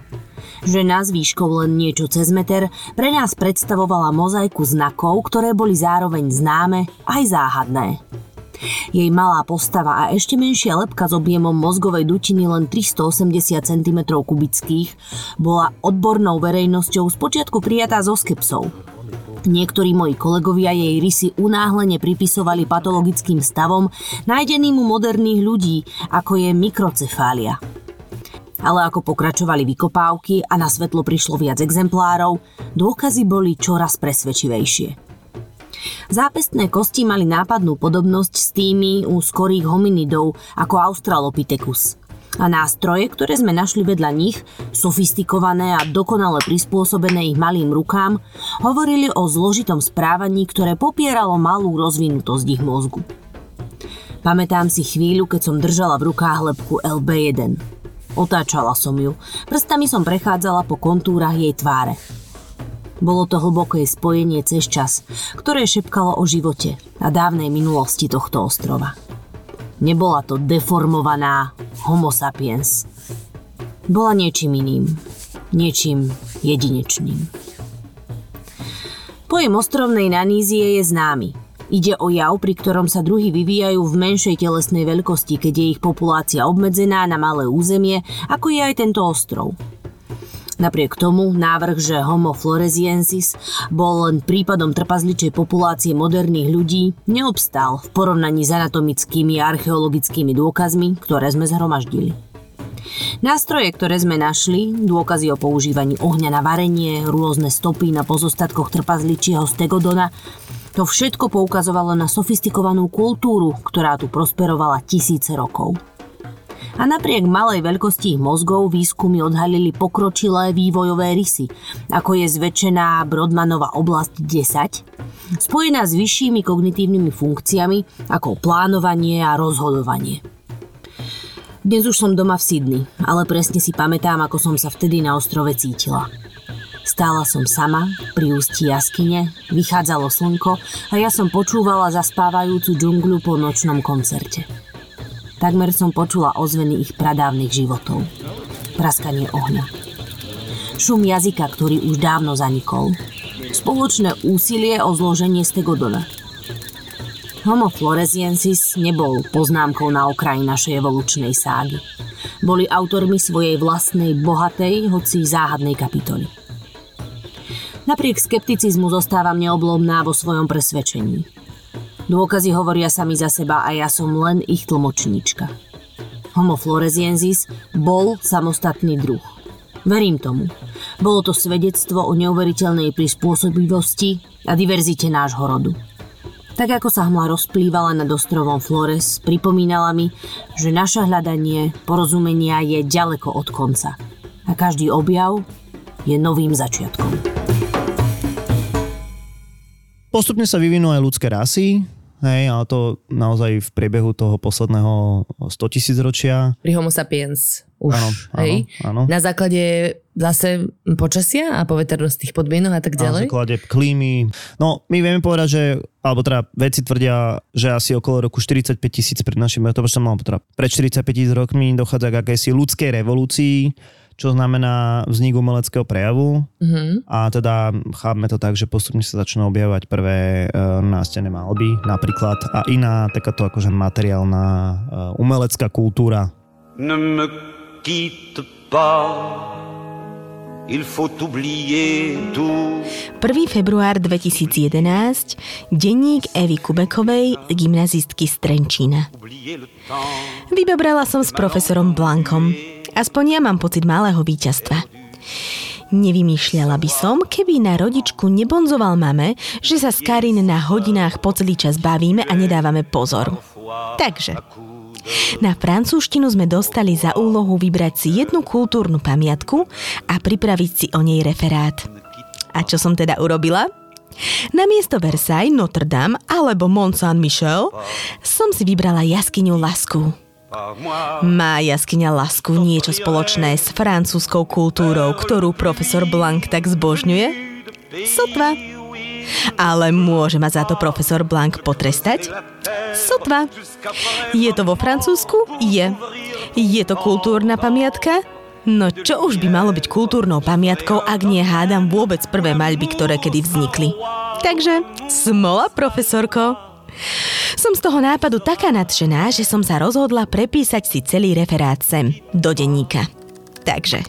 Žena s výškou len niečo cez meter pre nás predstavovala mozaiku znakov, ktoré boli zároveň známe aj záhadné. Jej malá postava a ešte menšia lepka s objemom mozgovej dutiny len 380 cm kubických bola odbornou verejnosťou spočiatku prijatá so skepsou. Niektorí moji kolegovia jej rysy unáhlene pripisovali patologickým stavom nájdeným u moderných ľudí, ako je mikrocefália. Ale ako pokračovali vykopávky a na svetlo prišlo viac exemplárov, dôkazy boli čoraz presvedčivejšie. Zápestné kosti mali nápadnú podobnosť s tými u skorých hominidov ako Australopithecus. A nástroje, ktoré sme našli vedľa nich, sofistikované a dokonale prispôsobené ich malým rukám, hovorili o zložitom správaní, ktoré popieralo malú rozvinutosť ich mozgu. Pamätám si chvíľu, keď som držala v rukách lepku LB1. Otáčala som ju. Prstami som prechádzala po kontúrach jej tváre. Bolo to hlboké spojenie cez čas, ktoré šepkalo o živote a dávnej minulosti tohto ostrova. Nebola to deformovaná homo sapiens. Bola niečím iným. Niečím jedinečným. Pojem ostrovnej nanízie je známy. Ide o jav, pri ktorom sa druhy vyvíjajú v menšej telesnej veľkosti, keď je ich populácia obmedzená na malé územie, ako je aj tento ostrov. Napriek tomu návrh, že Homo floresiensis bol len prípadom trpazličej populácie moderných ľudí, neobstál v porovnaní s anatomickými a archeologickými dôkazmi, ktoré sme zhromaždili. Nástroje, ktoré sme našli, dôkazy o používaní ohňa na varenie, rôzne stopy na pozostatkoch trpazličieho stegodona, to všetko poukazovalo na sofistikovanú kultúru, ktorá tu prosperovala tisíce rokov. A napriek malej veľkosti ich mozgov výskumy odhalili pokročilé vývojové rysy, ako je zväčšená Brodmanova oblasť 10, spojená s vyššími kognitívnymi funkciami ako plánovanie a rozhodovanie. Dnes už som doma v Sydney, ale presne si pamätám, ako som sa vtedy na ostrove cítila. Stála som sama, pri ústi jaskyne, vychádzalo slnko a ja som počúvala zaspávajúcu džungľu po nočnom koncerte. Takmer som počula ozveny ich pradávnych životov. Praskanie ohňa. Šum jazyka, ktorý už dávno zanikol. Spoločné úsilie o zloženie stegodona. Homo floresiensis nebol poznámkou na okraji našej evolučnej ságy. Boli autormi svojej vlastnej bohatej, hoci záhadnej kapitoly. Napriek skepticizmu zostávam neoblomná vo svojom presvedčení. Dôkazy hovoria sami za seba a ja som len ich tlmočníčka. Homo floresiensis bol samostatný druh. Verím tomu. Bolo to svedectvo o neuveriteľnej prispôsobivosti a diverzite nášho rodu. Tak ako sa hmla rozplývala nad ostrovom Flores, pripomínala mi, že naše hľadanie porozumenia je ďaleko od konca. A každý objav je novým začiatkom. Postupne sa vyvinú aj ľudské rasy, hej, ale to naozaj v priebehu toho posledného 100 tisíc ročia. Pri Homo sapiens už, Áno, hej? áno, áno. Na základe zase počasia a povetrnosti tých podmienok a tak Na ďalej? základe klímy. No, my vieme povedať, že, alebo teda veci tvrdia, že asi okolo roku 45 tisíc pred našim letopočtom, alebo teda pred 45 tisíc rokmi dochádza k akési ľudskej revolúcii, čo znamená vznik umeleckého prejavu. Mhm. A teda chápeme to tak, že postupne sa začnú objavovať prvé uh, nástené malby napríklad a iná takáto akože materiálna uh, umelecká kultúra. Ne me quitte pas, il faut oublier tout. 1. február 2011, denník Evy Kubekovej, gymnazistky z Trenčína. Vybebrala som s profesorom Blankom. Aspoň ja mám pocit malého víťazstva. Nevymýšľala by som, keby na rodičku nebonzoval mame, že sa s Karin na hodinách po celý čas bavíme a nedávame pozor. Takže, na francúzštinu sme dostali za úlohu vybrať si jednu kultúrnu pamiatku a pripraviť si o nej referát. A čo som teda urobila? Namiesto Versailles, Notre Dame alebo Mont Saint-Michel som si vybrala jaskyňu Lasku. Má jaskyňa Lasku niečo spoločné s francúzskou kultúrou, ktorú profesor Blank tak zbožňuje? Sotva. Ale môže ma za to profesor Blank potrestať? Sotva. Je to vo Francúzsku? Je. Je to kultúrna pamiatka? No čo už by malo byť kultúrnou pamiatkou, ak nie hádam vôbec prvé maľby, ktoré kedy vznikli. Takže, smola, profesorko. Som z toho nápadu taká nadšená, že som sa rozhodla prepísať si celý referát sem, do denníka. Takže,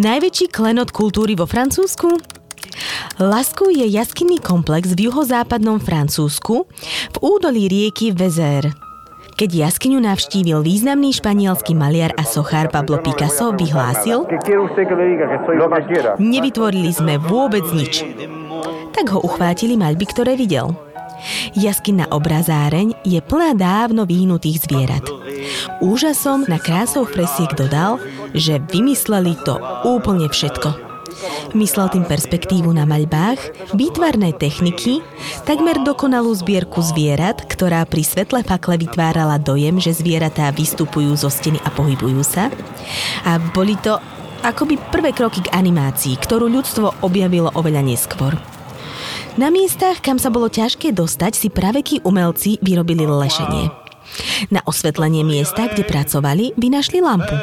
najväčší klenot kultúry vo Francúzsku? Lasku je jaskinný komplex v juhozápadnom Francúzsku v údolí rieky Vezer. Keď jaskyňu navštívil významný španielský maliar a sochár Pablo Picasso, vyhlásil Nevytvorili sme vôbec nič. Tak ho uchvátili maľby, ktoré videl. Jaskyna obrazáreň je plná dávno vyhnutých zvierat. Úžasom na krásou fresiek dodal, že vymysleli to úplne všetko. Myslel tým perspektívu na maľbách, výtvarné techniky, takmer dokonalú zbierku zvierat, ktorá pri svetle fakle vytvárala dojem, že zvieratá vystupujú zo steny a pohybujú sa. A boli to akoby prvé kroky k animácii, ktorú ľudstvo objavilo oveľa neskôr. Na miestach, kam sa bolo ťažké dostať, si pravekí umelci vyrobili lešenie. Na osvetlenie miesta, kde pracovali, vynašli lampu.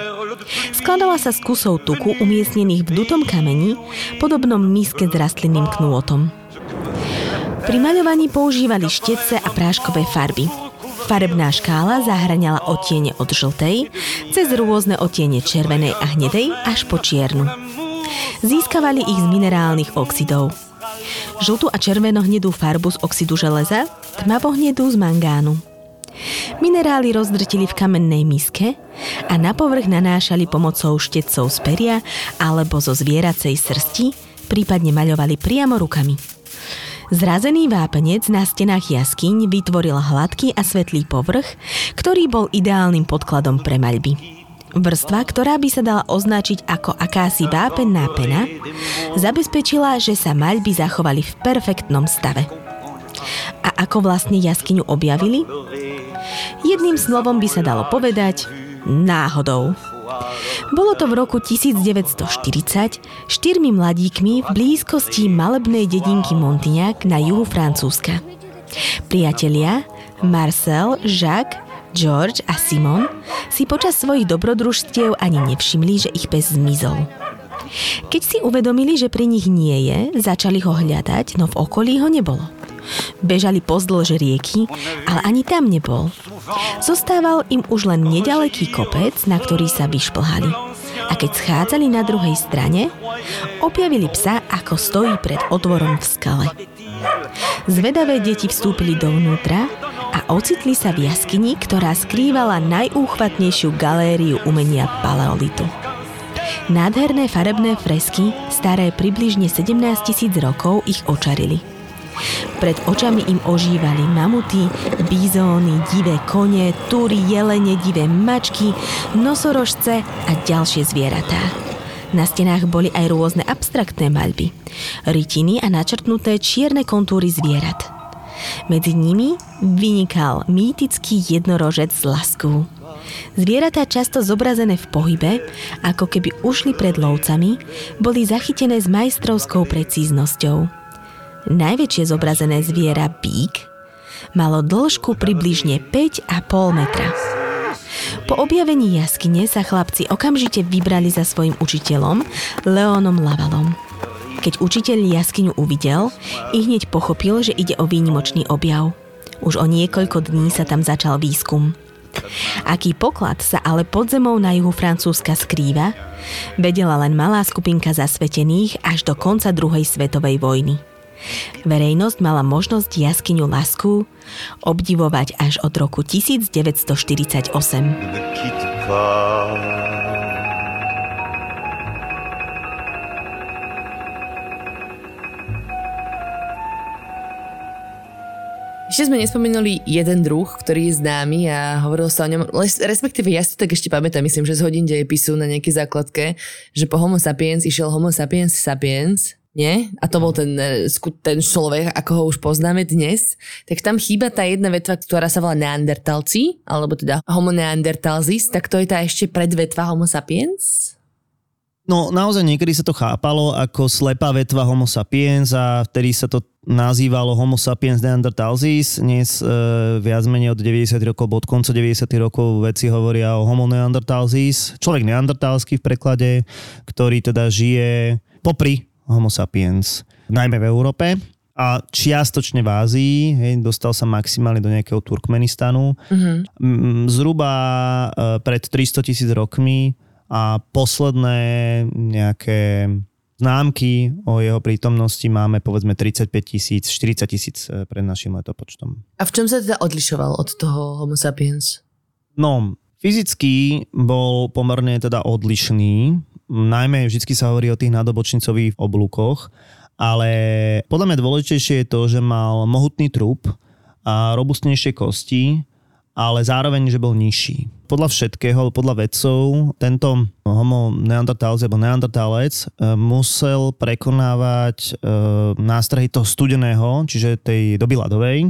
Skladala sa z kusov tuku umiestnených v dutom kameni, podobnom miske s rastlinným knôtom. Pri maľovaní používali štece a práškové farby. Farebná škála zahraňala otiene od žltej, cez rôzne otiene červenej a hnedej až po čiernu. Získavali ich z minerálnych oxidov. Žltú a červeno-hnedú farbu z oxidu železa, tmavo-hnedú z mangánu. Minerály rozdrtili v kamennej miske a na povrch nanášali pomocou štetcov z peria alebo zo zvieracej srsti, prípadne maľovali priamo rukami. Zrazený vápenec na stenách jaskyň vytvoril hladký a svetlý povrch, ktorý bol ideálnym podkladom pre maľby. Vrstva, ktorá by sa dala označiť ako akási vápenná pena, zabezpečila, že sa maľby zachovali v perfektnom stave. A ako vlastne jaskyňu objavili? Jedným slovom by sa dalo povedať náhodou. Bolo to v roku 1940 štyrmi mladíkmi v blízkosti malebnej dedinky Montignac na juhu Francúzska. Priatelia Marcel, Jacques, George a Simon si počas svojich dobrodružstiev ani nevšimli, že ich pes zmizol. Keď si uvedomili, že pri nich nie je, začali ho hľadať, no v okolí ho nebolo. Bežali pozdĺž rieky, ale ani tam nebol. Zostával im už len nedaleký kopec, na ktorý sa vyšplhali. A keď schádzali na druhej strane, objavili psa, ako stojí pred otvorom v skale. Zvedavé deti vstúpili dovnútra a ocitli sa v jaskyni, ktorá skrývala najúchvatnejšiu galériu umenia paleolitu. Nádherné farebné fresky, staré približne 17 tisíc rokov, ich očarili – pred očami im ožívali mamuty, bizóny, divé kone, túry, jelene, divé mačky, nosorožce a ďalšie zvieratá. Na stenách boli aj rôzne abstraktné maľby, rytiny a načrtnuté čierne kontúry zvierat. Medzi nimi vynikal mýtický jednorožec z lasku. Zvieratá často zobrazené v pohybe, ako keby ušli pred lovcami, boli zachytené s majstrovskou precíznosťou. Najväčšie zobrazené zviera, bík, malo dĺžku približne 5,5 metra. Po objavení jaskyne sa chlapci okamžite vybrali za svojim učiteľom, Leonom Lavalom. Keď učiteľ jaskyňu uvidel, i hneď pochopil, že ide o výnimočný objav. Už o niekoľko dní sa tam začal výskum. Aký poklad sa ale pod zemou na juhu Francúzska skrýva, vedela len malá skupinka zasvetených až do konca druhej svetovej vojny. Verejnosť mala možnosť jaskyňu Lasku obdivovať až od roku 1948. Ešte sme nespomenuli jeden druh, ktorý je známy a hovorilo sa o ňom, respektíve ja si tak ešte pamätám, myslím, že z hodín dejepisu na nejakej základke, že po homo sapiens išiel homo sapiens sapiens, nie? A to bol ten, e, ten človek, ako ho už poznáme dnes. Tak tam chýba tá jedna vetva, ktorá sa volá neandertalci, alebo teda homo neandertalzis, tak to je tá ešte predvetva homo sapiens? No naozaj niekedy sa to chápalo ako slepá vetva homo sapiens a vtedy sa to nazývalo homo sapiens neandertalsis. Dnes e, viac menej od 90 rokov, od konca 90 rokov veci hovoria o homo neandertalsis. Človek neandertalský v preklade, ktorý teda žije popri homo sapiens, najmä v Európe a čiastočne v Ázii, hej, dostal sa maximálne do nejakého Turkmenistanu. Mm-hmm. Zhruba e, pred 300 tisíc rokmi a posledné nejaké známky o jeho prítomnosti máme povedzme 35 tisíc, 40 tisíc e, pred našim letopočtom. A v čom sa teda odlišoval od toho homo sapiens? No, fyzicky bol pomerne teda odlišný najmä vždy sa hovorí o tých nádobočnicových oblúkoch, ale podľa mňa dôležitejšie je to, že mal mohutný trup a robustnejšie kosti, ale zároveň, že bol nižší. Podľa všetkého, podľa vedcov, tento homo neandertálec alebo neandertálec e, musel prekonávať e, nástrahy toho studeného, čiže tej doby ľadovej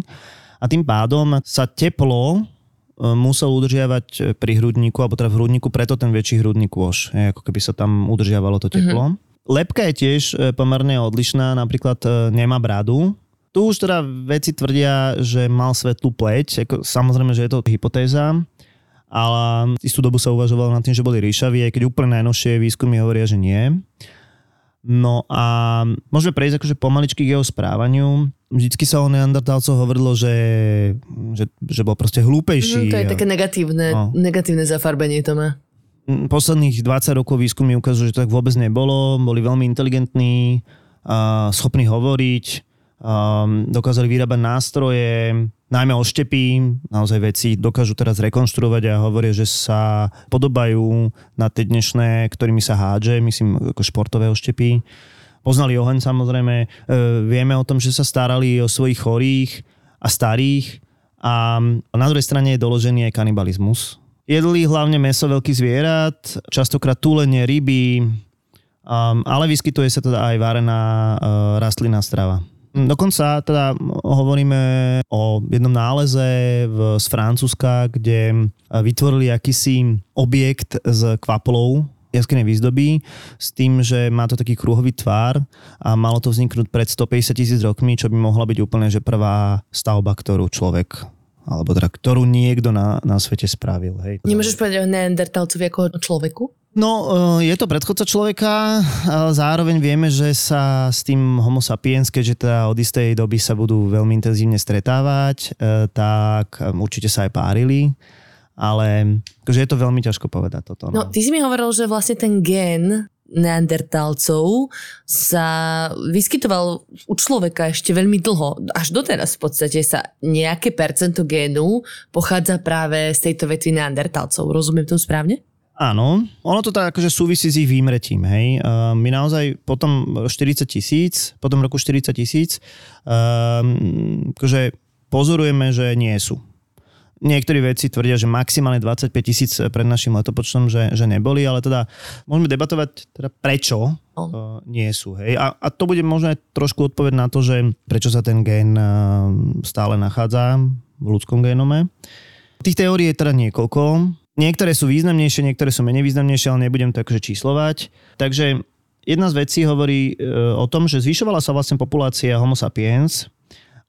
a tým pádom sa teplo E, musel udržiavať pri hrudníku, alebo teda v hrudníku, preto ten väčší hrudný kôž, ako keby sa tam udržiavalo to teplo. Mm-hmm. Lepka je tiež pomerne odlišná, napríklad nemá bradu. Tu už teda veci tvrdia, že mal svetlú pleť, ako, samozrejme, že je to hypotéza, ale istú dobu sa uvažovalo nad tým, že boli ríšaví, aj keď úplne najnovšie výskumy hovoria, že nie. No a môžeme prejsť akože pomaličky k jeho správaniu. Vždycky sa o neandertálcoch hovorilo, že, že, že bol proste hlúpejší. Mm, to je také negatívne, no. negatívne zafarbenie to má. Mm, posledných 20 rokov výskumy ukazujú, že to tak vôbec nebolo. Boli veľmi inteligentní, a schopní hovoriť, a dokázali vyrábať nástroje, najmä oštepy, naozaj veci dokážu teraz rekonštruovať a hovoria, že sa podobajú na tie dnešné, ktorými sa hádže, myslím ako športové oštepy. poznali oheň samozrejme, e, vieme o tom, že sa starali o svojich chorých a starých a na druhej strane je doložený aj kanibalizmus. Jedli hlavne meso veľkých zvierat, častokrát túlenie, ryby, um, ale vyskytuje sa teda aj varená uh, rastlinná strava. Dokonca teda hovoríme o jednom náleze v, z Francúzska, kde vytvorili akýsi objekt z kvapolov jaskynej výzdoby s tým, že má to taký kruhový tvár a malo to vzniknúť pred 150 tisíc rokmi, čo by mohla byť úplne že prvá stavba, ktorú človek alebo teda ktorú niekto na, na svete spravil. Hej. Nemôžeš povedať o neandertalcovi ako o človeku? No, eh, je to predchodca človeka, ale zároveň vieme, že sa s tým homo sapiens, keďže teda od istej doby sa budú veľmi intenzívne stretávať, eh, tak eh, určite sa aj párili ale akože je to veľmi ťažko povedať toto. No. no, ty si mi hovoril, že vlastne ten gen neandertálcov sa vyskytoval u človeka ešte veľmi dlho. Až doteraz v podstate sa nejaké percento génu pochádza práve z tejto vetvy neandertálcov. Rozumiem to správne? Áno, ono to tak akože súvisí s ich výmretím, hej. Uh, my naozaj potom 40 tisíc, potom roku 40 tisíc, uh, akože pozorujeme, že nie sú. Niektorí vedci tvrdia, že maximálne 25 tisíc pred našim letopočtom, že, že neboli, ale teda môžeme debatovať teda prečo uh, nie sú. Hej? A, a to bude možno aj trošku odpoveď na to, že prečo sa ten gén uh, stále nachádza v ľudskom génome. Tých teórií je teda niekoľko. Niektoré sú významnejšie, niektoré sú menej významnejšie, ale nebudem to akože číslovať. Takže jedna z vecí hovorí uh, o tom, že zvyšovala sa vlastne populácia homo sapiens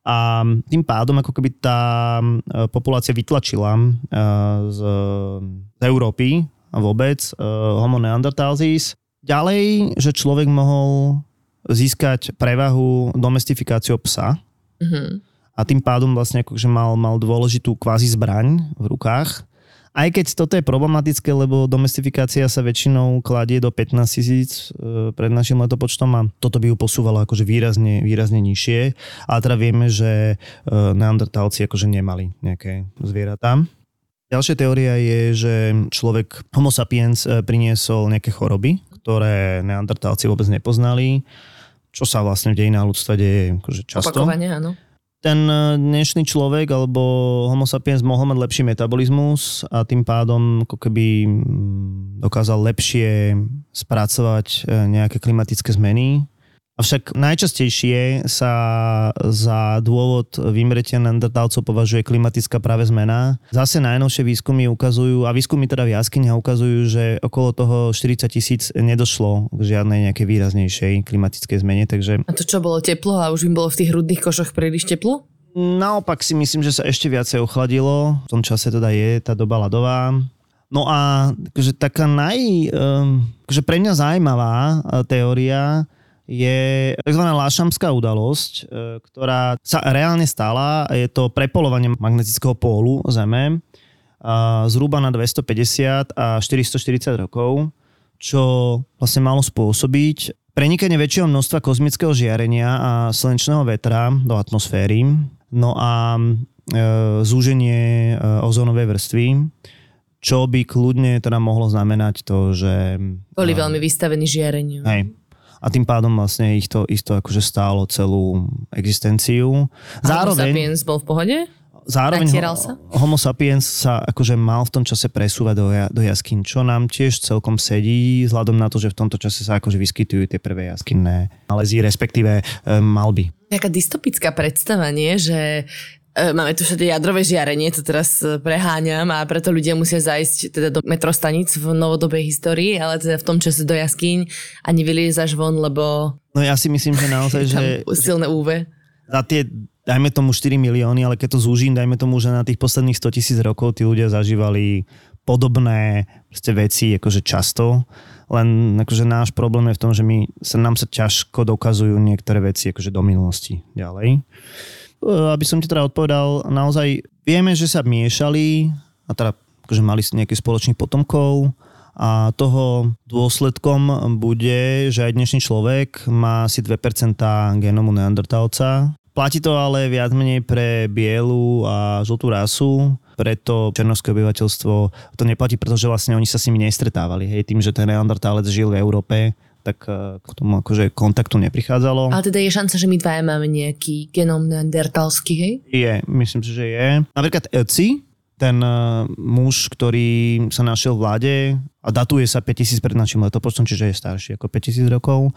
a tým pádom ako keby tá e, populácia vytlačila e, z, z Európy a vôbec e, homo neanderthalsis. Ďalej, že človek mohol získať prevahu domestifikáciou psa mm-hmm. a tým pádom vlastne akože mal, mal dôležitú kvázi zbraň v rukách aj keď toto je problematické, lebo domestifikácia sa väčšinou kladie do 15 tisíc e, pred našim letopočtom a toto by ju posúvalo akože výrazne, výrazne nižšie. A teda vieme, že e, neandertálci akože nemali nejaké zvieratá. Ďalšia teória je, že človek homo sapiens e, priniesol nejaké choroby, ktoré neandertálci vôbec nepoznali, čo sa vlastne v dejinách ľudstva deje akože často. Opakovane, áno ten e, dnešný človek alebo homo sapiens mohol mať lepší metabolizmus a tým pádom ako keby dokázal lepšie spracovať e, nejaké klimatické zmeny Avšak najčastejšie sa za dôvod vymretia neandertálcov považuje klimatická práve zmena. Zase najnovšie výskumy ukazujú, a výskumy teda v jaskyniach ukazujú, že okolo toho 40 tisíc nedošlo k žiadnej nejakej výraznejšej klimatickej zmene. Takže... A to čo, bolo teplo a už im bolo v tých hrudných košoch príliš teplo? Naopak si myslím, že sa ešte viacej ochladilo. V tom čase teda je tá doba ľadová. No a akože taká naj, um, akože pre mňa zaujímavá uh, teória je tzv. lášamská udalosť, e, ktorá sa reálne stala. Je to prepolovanie magnetického pólu Zeme zhruba na 250 a 440 rokov, čo vlastne malo spôsobiť prenikanie väčšieho množstva kozmického žiarenia a slnečného vetra do atmosféry, no a e, zúženie e, ozónovej vrstvy, čo by kľudne teda mohlo znamenať to, že... Boli veľmi vystavení žiareniu. Hej, a tým pádom vlastne ich to, ich to akože stálo celú existenciu. Zároveň, Homo sapiens bol v pohode? Zároveň sa? Homo sapiens sa akože mal v tom čase presúvať do, do jaskyn, čo nám tiež celkom sedí, vzhľadom na to, že v tomto čase sa akože vyskytujú tie prvé jaskinné nalezy, respektíve e, malby. Taká dystopická predstava, nie? Že máme tu všade jadrové žiarenie, to teraz e, preháňam a preto ľudia musia zajsť teda do metrostaníc v novodobej histórii, ale teda v tom čase do jaskyň a nevyliezaš von, lebo... No ja si myslím, že naozaj, (laughs) že... silné UV. Za tie, dajme tomu 4 milióny, ale keď to zúžim, dajme tomu, že na tých posledných 100 tisíc rokov tí ľudia zažívali podobné veci akože často, len akože náš problém je v tom, že my, sa, nám sa ťažko dokazujú niektoré veci akože do minulosti ďalej. Eh, aby som ti teda odpovedal, naozaj vieme, že sa miešali a teda akože mali nejakých spoločných potomkov a toho dôsledkom bude, že aj dnešný človek má asi 2% genomu neandertálca. Platí to ale viac menej pre bielu a žltú rasu, preto černovské obyvateľstvo to neplatí, pretože vlastne oni sa s nimi nestretávali. Hej, tým, že ten neandertálec žil v Európe, tak eh, k tomu akože kontaktu neprichádzalo. Ale teda je šanca, že my dvaja máme nejaký genom neandertalský, hej? Je, myslím si, že je. Napríklad Eci, ten uh, muž, ktorý sa našiel v vláde a datuje sa 5000 pred našim letopočtom, čiže je starší ako 5000 rokov,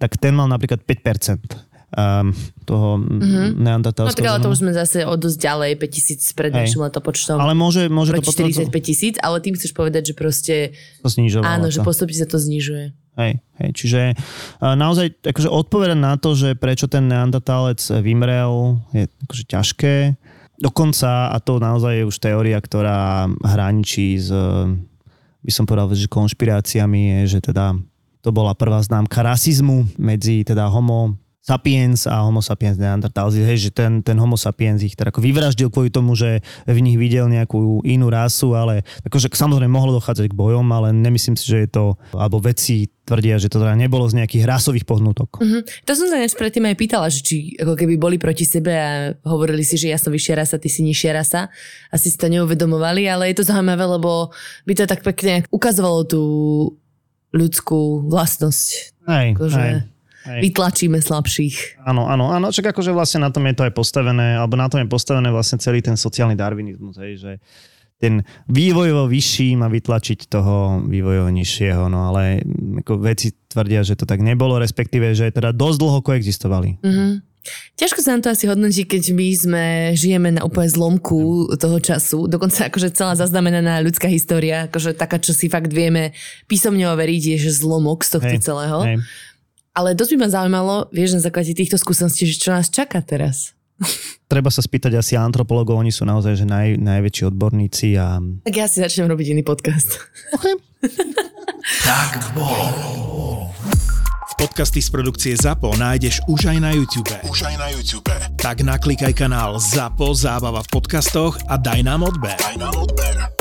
tak ten mal napríklad 5% um, toho mm-hmm. neandertalského. No tak ale to už sme zase o dosť ďalej, 5000 pred Hej. našim letopočtom. Ale môže, môže to potom... 45 tisíc, ale tým chceš povedať, že proste To znižovalo áno, to. že postupne sa to znižuje. Hej, hej, čiže naozaj akože odpovedať na to, že prečo ten neandertalec vymrel, je akože ťažké. Dokonca, a to naozaj je už teória, ktorá hraničí s, eh, by som povedal, že konšpiráciami, je, že teda to bola prvá známka rasizmu medzi teda homo sapiens a homo sapiens neandertalci, hej, že ten, ten homo sapiens ich teda ako vyvraždil kvôli tomu, že v nich videl nejakú inú rasu, ale akože samozrejme mohlo dochádzať k bojom, ale nemyslím si, že je to, alebo vedci tvrdia, že to teda nebolo z nejakých rasových pohnutok. Mhm. To som sa než predtým aj pýtala, že či ako keby boli proti sebe a hovorili si, že ja som vyššia rasa, ty si nižšia rasa. Asi si to neuvedomovali, ale je to zaujímavé, lebo by to tak pekne ukazovalo tú ľudskú vlastnosť. Hej, Akože hej, hej. vytlačíme slabších. Áno, áno, áno, čak akože vlastne na tom je to aj postavené, alebo na tom je postavené vlastne celý ten sociálny darwinizmus, hej, že ten vývojovo vyšší má vytlačiť toho vývojovo nižšieho, no ale mm, ako veci tvrdia, že to tak nebolo, respektíve, že teda dosť dlho koexistovali. Mhm. Ťažko sa nám to asi hodnotí, keď my sme, žijeme na úplne zlomku toho času. Dokonca akože celá zaznamenaná ľudská história, akože taká, čo si fakt vieme písomne overiť, je že zlomok z tohto Hej, celého. hej. Ale dosť by ma zaujímalo, vieš, na základe týchto skúseností, že čo nás čaká teraz. Treba sa spýtať asi antropologov, oni sú naozaj že naj, najväčší odborníci a Tak ja si začnem robiť iný podcast. (laughs) Tak bolo. Podcasty z produkcie ZAPO nájdeš už aj na YouTube. Už aj na YouTube. Tak naklikaj kanál ZAPO Zábava v podcastoch a daj nám odber. Daj nám odber.